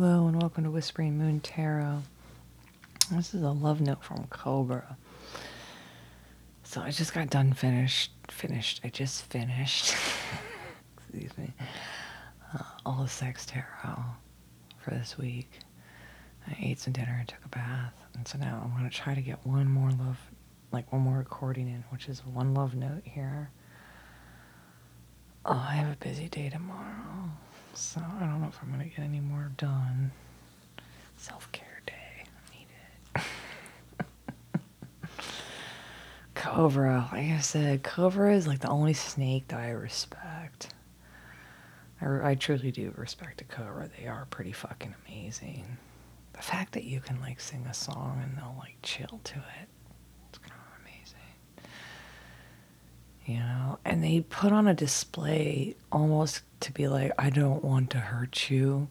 Hello and welcome to Whispering Moon Tarot. This is a love note from Cobra. So I just got done finished. Finished. I just finished. Excuse me. Uh, all the sex tarot for this week. I ate some dinner and took a bath, and so now I'm gonna try to get one more love, like one more recording in, which is one love note here. Oh, I have a busy day tomorrow, so I don't know if I'm gonna get any more done. Self care day, I need it. Cobra, like I said, Cobra is like the only snake that I respect. I, I truly do respect a Cobra. They are pretty fucking amazing. The fact that you can like sing a song and they'll like chill to it, it's kind of amazing. You know, and they put on a display almost to be like, I don't want to hurt you.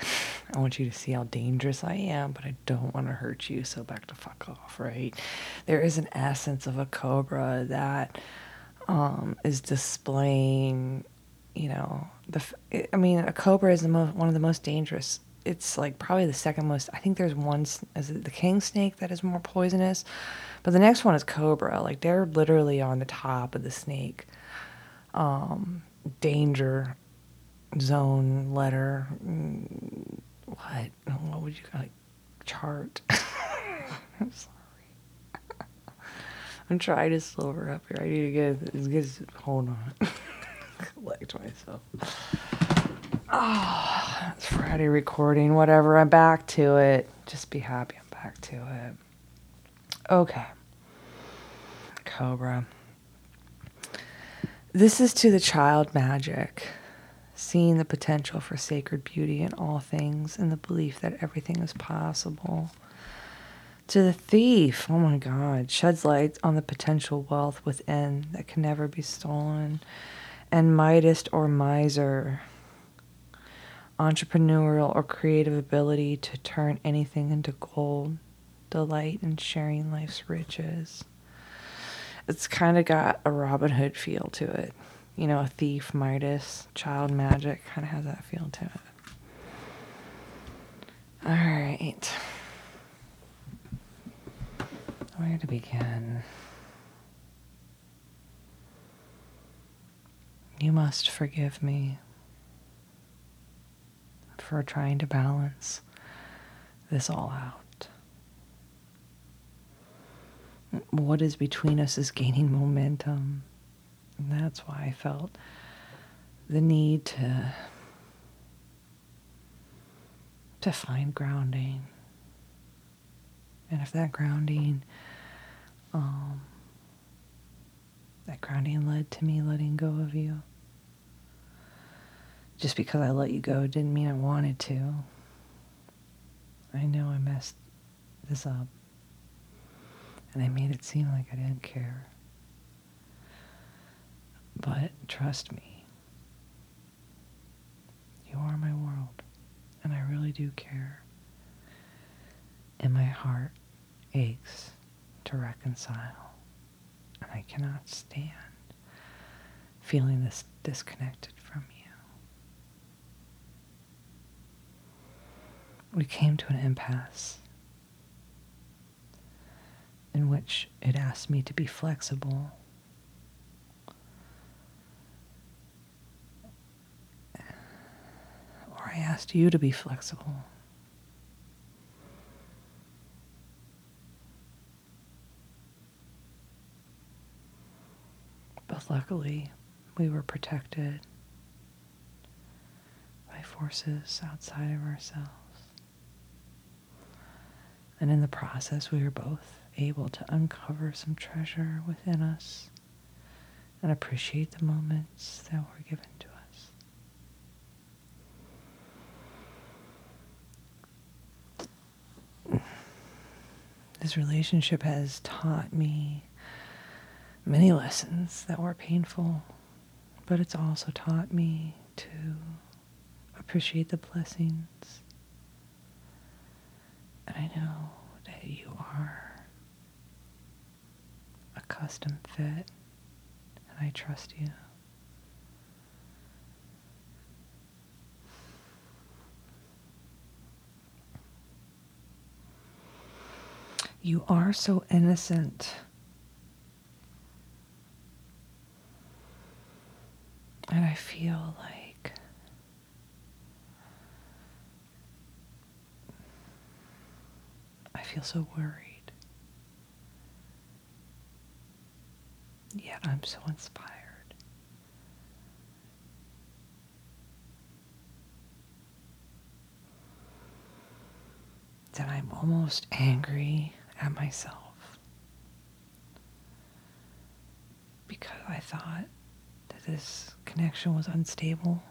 I want you to see how dangerous I am, but I don't want to hurt you, so back to fuck off, right? There is an essence of a cobra that um, is displaying, you know, the. I mean, a cobra is the one of the most dangerous. It's like probably the second most. I think there's one. Is it the king snake that is more poisonous? But the next one is cobra. Like they're literally on the top of the snake um, danger zone letter. mm, What? What would you like? Chart. I'm sorry. I'm trying to slow her up here. I need to get hold on. Collect myself. Oh, it's Friday recording. Whatever. I'm back to it. Just be happy I'm back to it. Okay. Cobra. This is to the child magic, seeing the potential for sacred beauty in all things and the belief that everything is possible. To the thief, oh my God, sheds light on the potential wealth within that can never be stolen. And Midas or miser, entrepreneurial or creative ability to turn anything into gold, delight in sharing life's riches it's kind of got a Robin Hood feel to it. You know, a thief, Midas, child magic kind of has that feel to it. All right. Where to begin? You must forgive me for trying to balance this all out. what is between us is gaining momentum. And that's why I felt the need to to find grounding. And if that grounding um that grounding led to me letting go of you. Just because I let you go didn't mean I wanted to. I know I messed this up and I made it seem like I didn't care. But trust me, you are my world, and I really do care. And my heart aches to reconcile, and I cannot stand feeling this disconnected from you. We came to an impasse in which it asked me to be flexible. Or I asked you to be flexible. But luckily, we were protected by forces outside of ourselves. And in the process, we were both able to uncover some treasure within us and appreciate the moments that were given to us. This relationship has taught me many lessons that were painful, but it's also taught me to appreciate the blessings. I know that you are a custom fit, and I trust you. You are so innocent. Feel so worried. Yet I'm so inspired. That I'm almost angry at myself because I thought that this connection was unstable,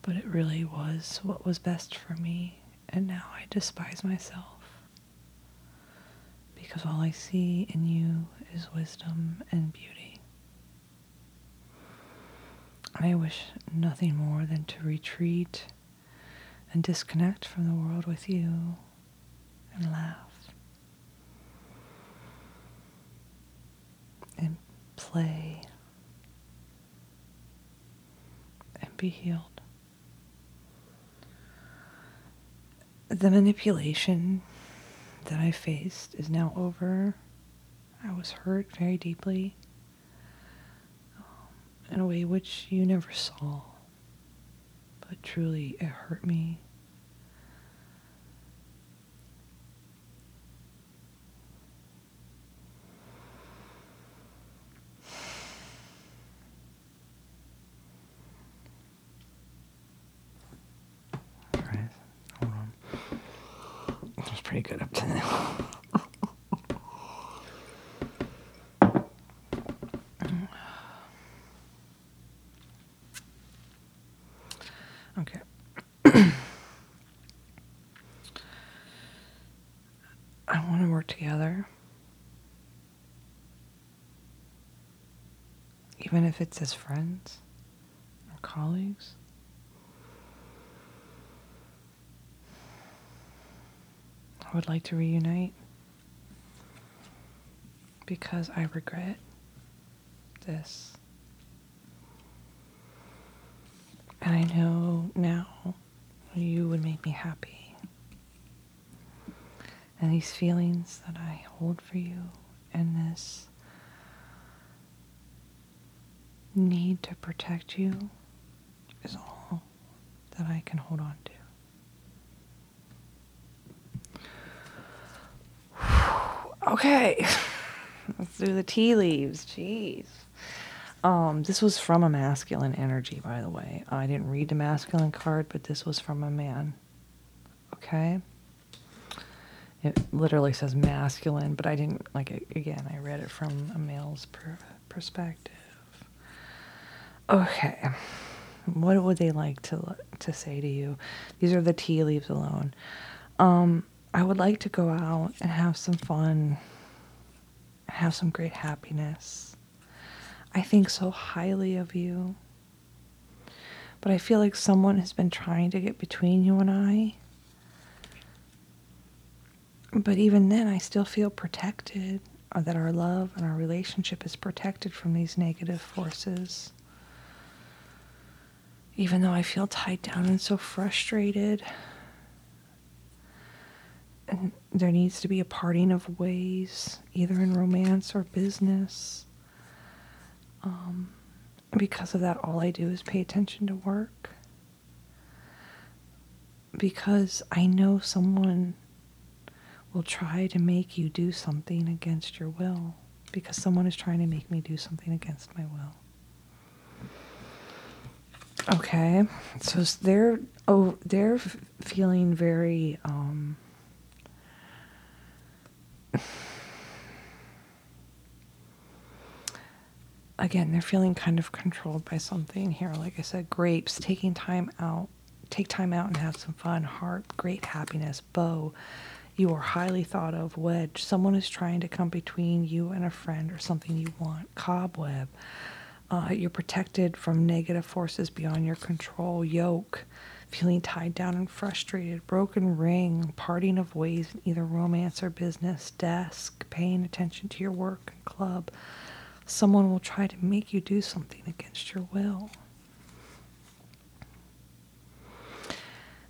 but it really was what was best for me, and now I despise myself because all I see in you is wisdom and beauty. I wish nothing more than to retreat and disconnect from the world with you and laugh and play and be healed. The manipulation that I faced is now over. I was hurt very deeply um, in a way which you never saw, but truly it hurt me. All right, hold on. That was pretty good up to now. okay. I want to work together. Even if it's as friends or colleagues. I would like to reunite because I regret this. And I know now you would make me happy. And these feelings that I hold for you and this need to protect you is all that I can hold on to. Okay. Let's do the tea leaves. Jeez. Um, this was from a masculine energy, by the way. I didn't read the masculine card, but this was from a man. Okay? It literally says masculine, but I didn't, like, again, I read it from a male's per- perspective. Okay. What would they like to to say to you? These are the tea leaves alone. Um, I would like to go out and have some fun, have some great happiness. I think so highly of you. But I feel like someone has been trying to get between you and I. But even then, I still feel protected, that our love and our relationship is protected from these negative forces. Even though I feel tied down and so frustrated and there needs to be a parting of ways, either in romance or business. Um, because of that, all I do is pay attention to work. Because I know someone will try to make you do something against your will. Because someone is trying to make me do something against my will. Okay, so they're oh they're feeling very um, again, they're feeling kind of controlled by something here. Like I said, grapes, taking time out, take time out and have some fun. Heart, great happiness. Bow, you are highly thought of. Wedge, someone is trying to come between you and a friend or something you want. Cobweb, uh, you're protected from negative forces beyond your control. Yoke, feeling tied down and frustrated, broken ring, parting of ways in either romance or business, desk, paying attention to your work and club. Someone will try to make you do something against your will.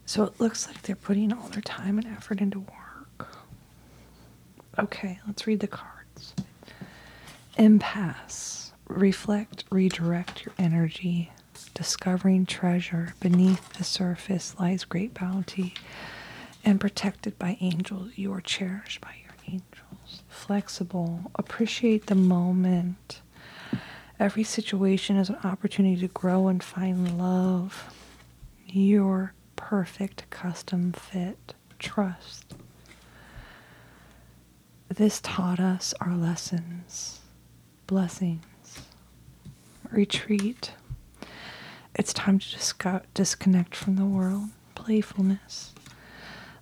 So it looks like they're putting all their time and effort into work. Okay, let's read the cards. Impasse. Reflect, redirect your energy. Discovering treasure. Beneath the surface lies great bounty. And protected by angels, you are cherished by your angels. Flexible. Appreciate the moment. Every situation is an opportunity to grow and find love. Your perfect custom fit. Trust. This taught us our lessons, blessings, retreat. It's time to disco- disconnect from the world, playfulness.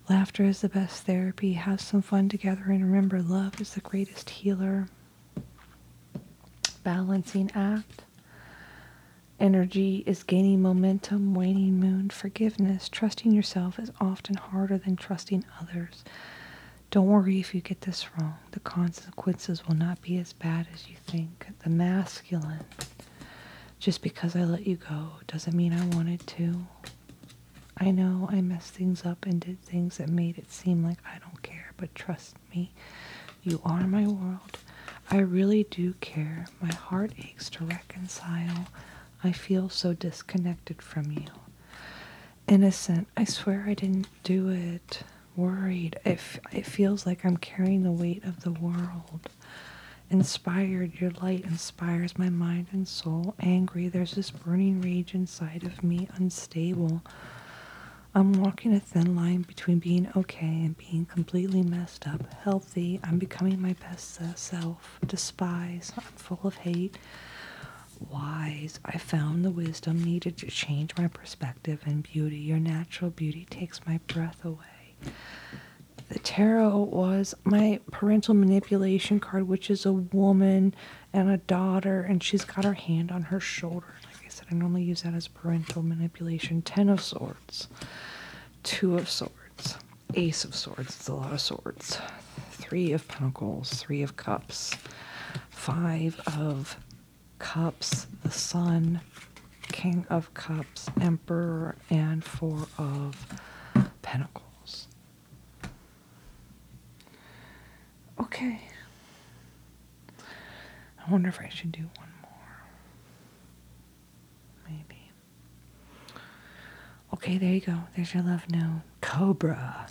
Laughter is the best therapy. Have some fun together and remember love is the greatest healer. Balancing act. Energy is gaining momentum, waning moon, forgiveness. Trusting yourself is often harder than trusting others. Don't worry if you get this wrong. The consequences will not be as bad as you think. The masculine. Just because I let you go doesn't mean I wanted to. I know I messed things up and did things that made it seem like I don't care, but trust me, you are my world. I really do care. My heart aches to reconcile. I feel so disconnected from you. Innocent, I swear I didn't do it. Worried, it, it feels like I'm carrying the weight of the world. Inspired, your light inspires my mind and soul. Angry, there's this burning rage inside of me, unstable. I'm walking a thin line between being okay and being completely messed up. Healthy, I'm becoming my best self. Despise, I'm full of hate. Wise, I found the wisdom needed to change my perspective and beauty. Your natural beauty takes my breath away. The tarot was my parental manipulation card, which is a woman and a daughter, and she's got her hand on her shoulder. I normally use that as parental manipulation. Ten of Swords, Two of Swords, Ace of Swords. It's a lot of swords. Three of Pentacles, Three of Cups, Five of Cups, the Sun, King of Cups, Emperor, and Four of Pentacles. Okay. I wonder if I should do one more. Maybe. Okay, there you go. There's your love note. Cobra.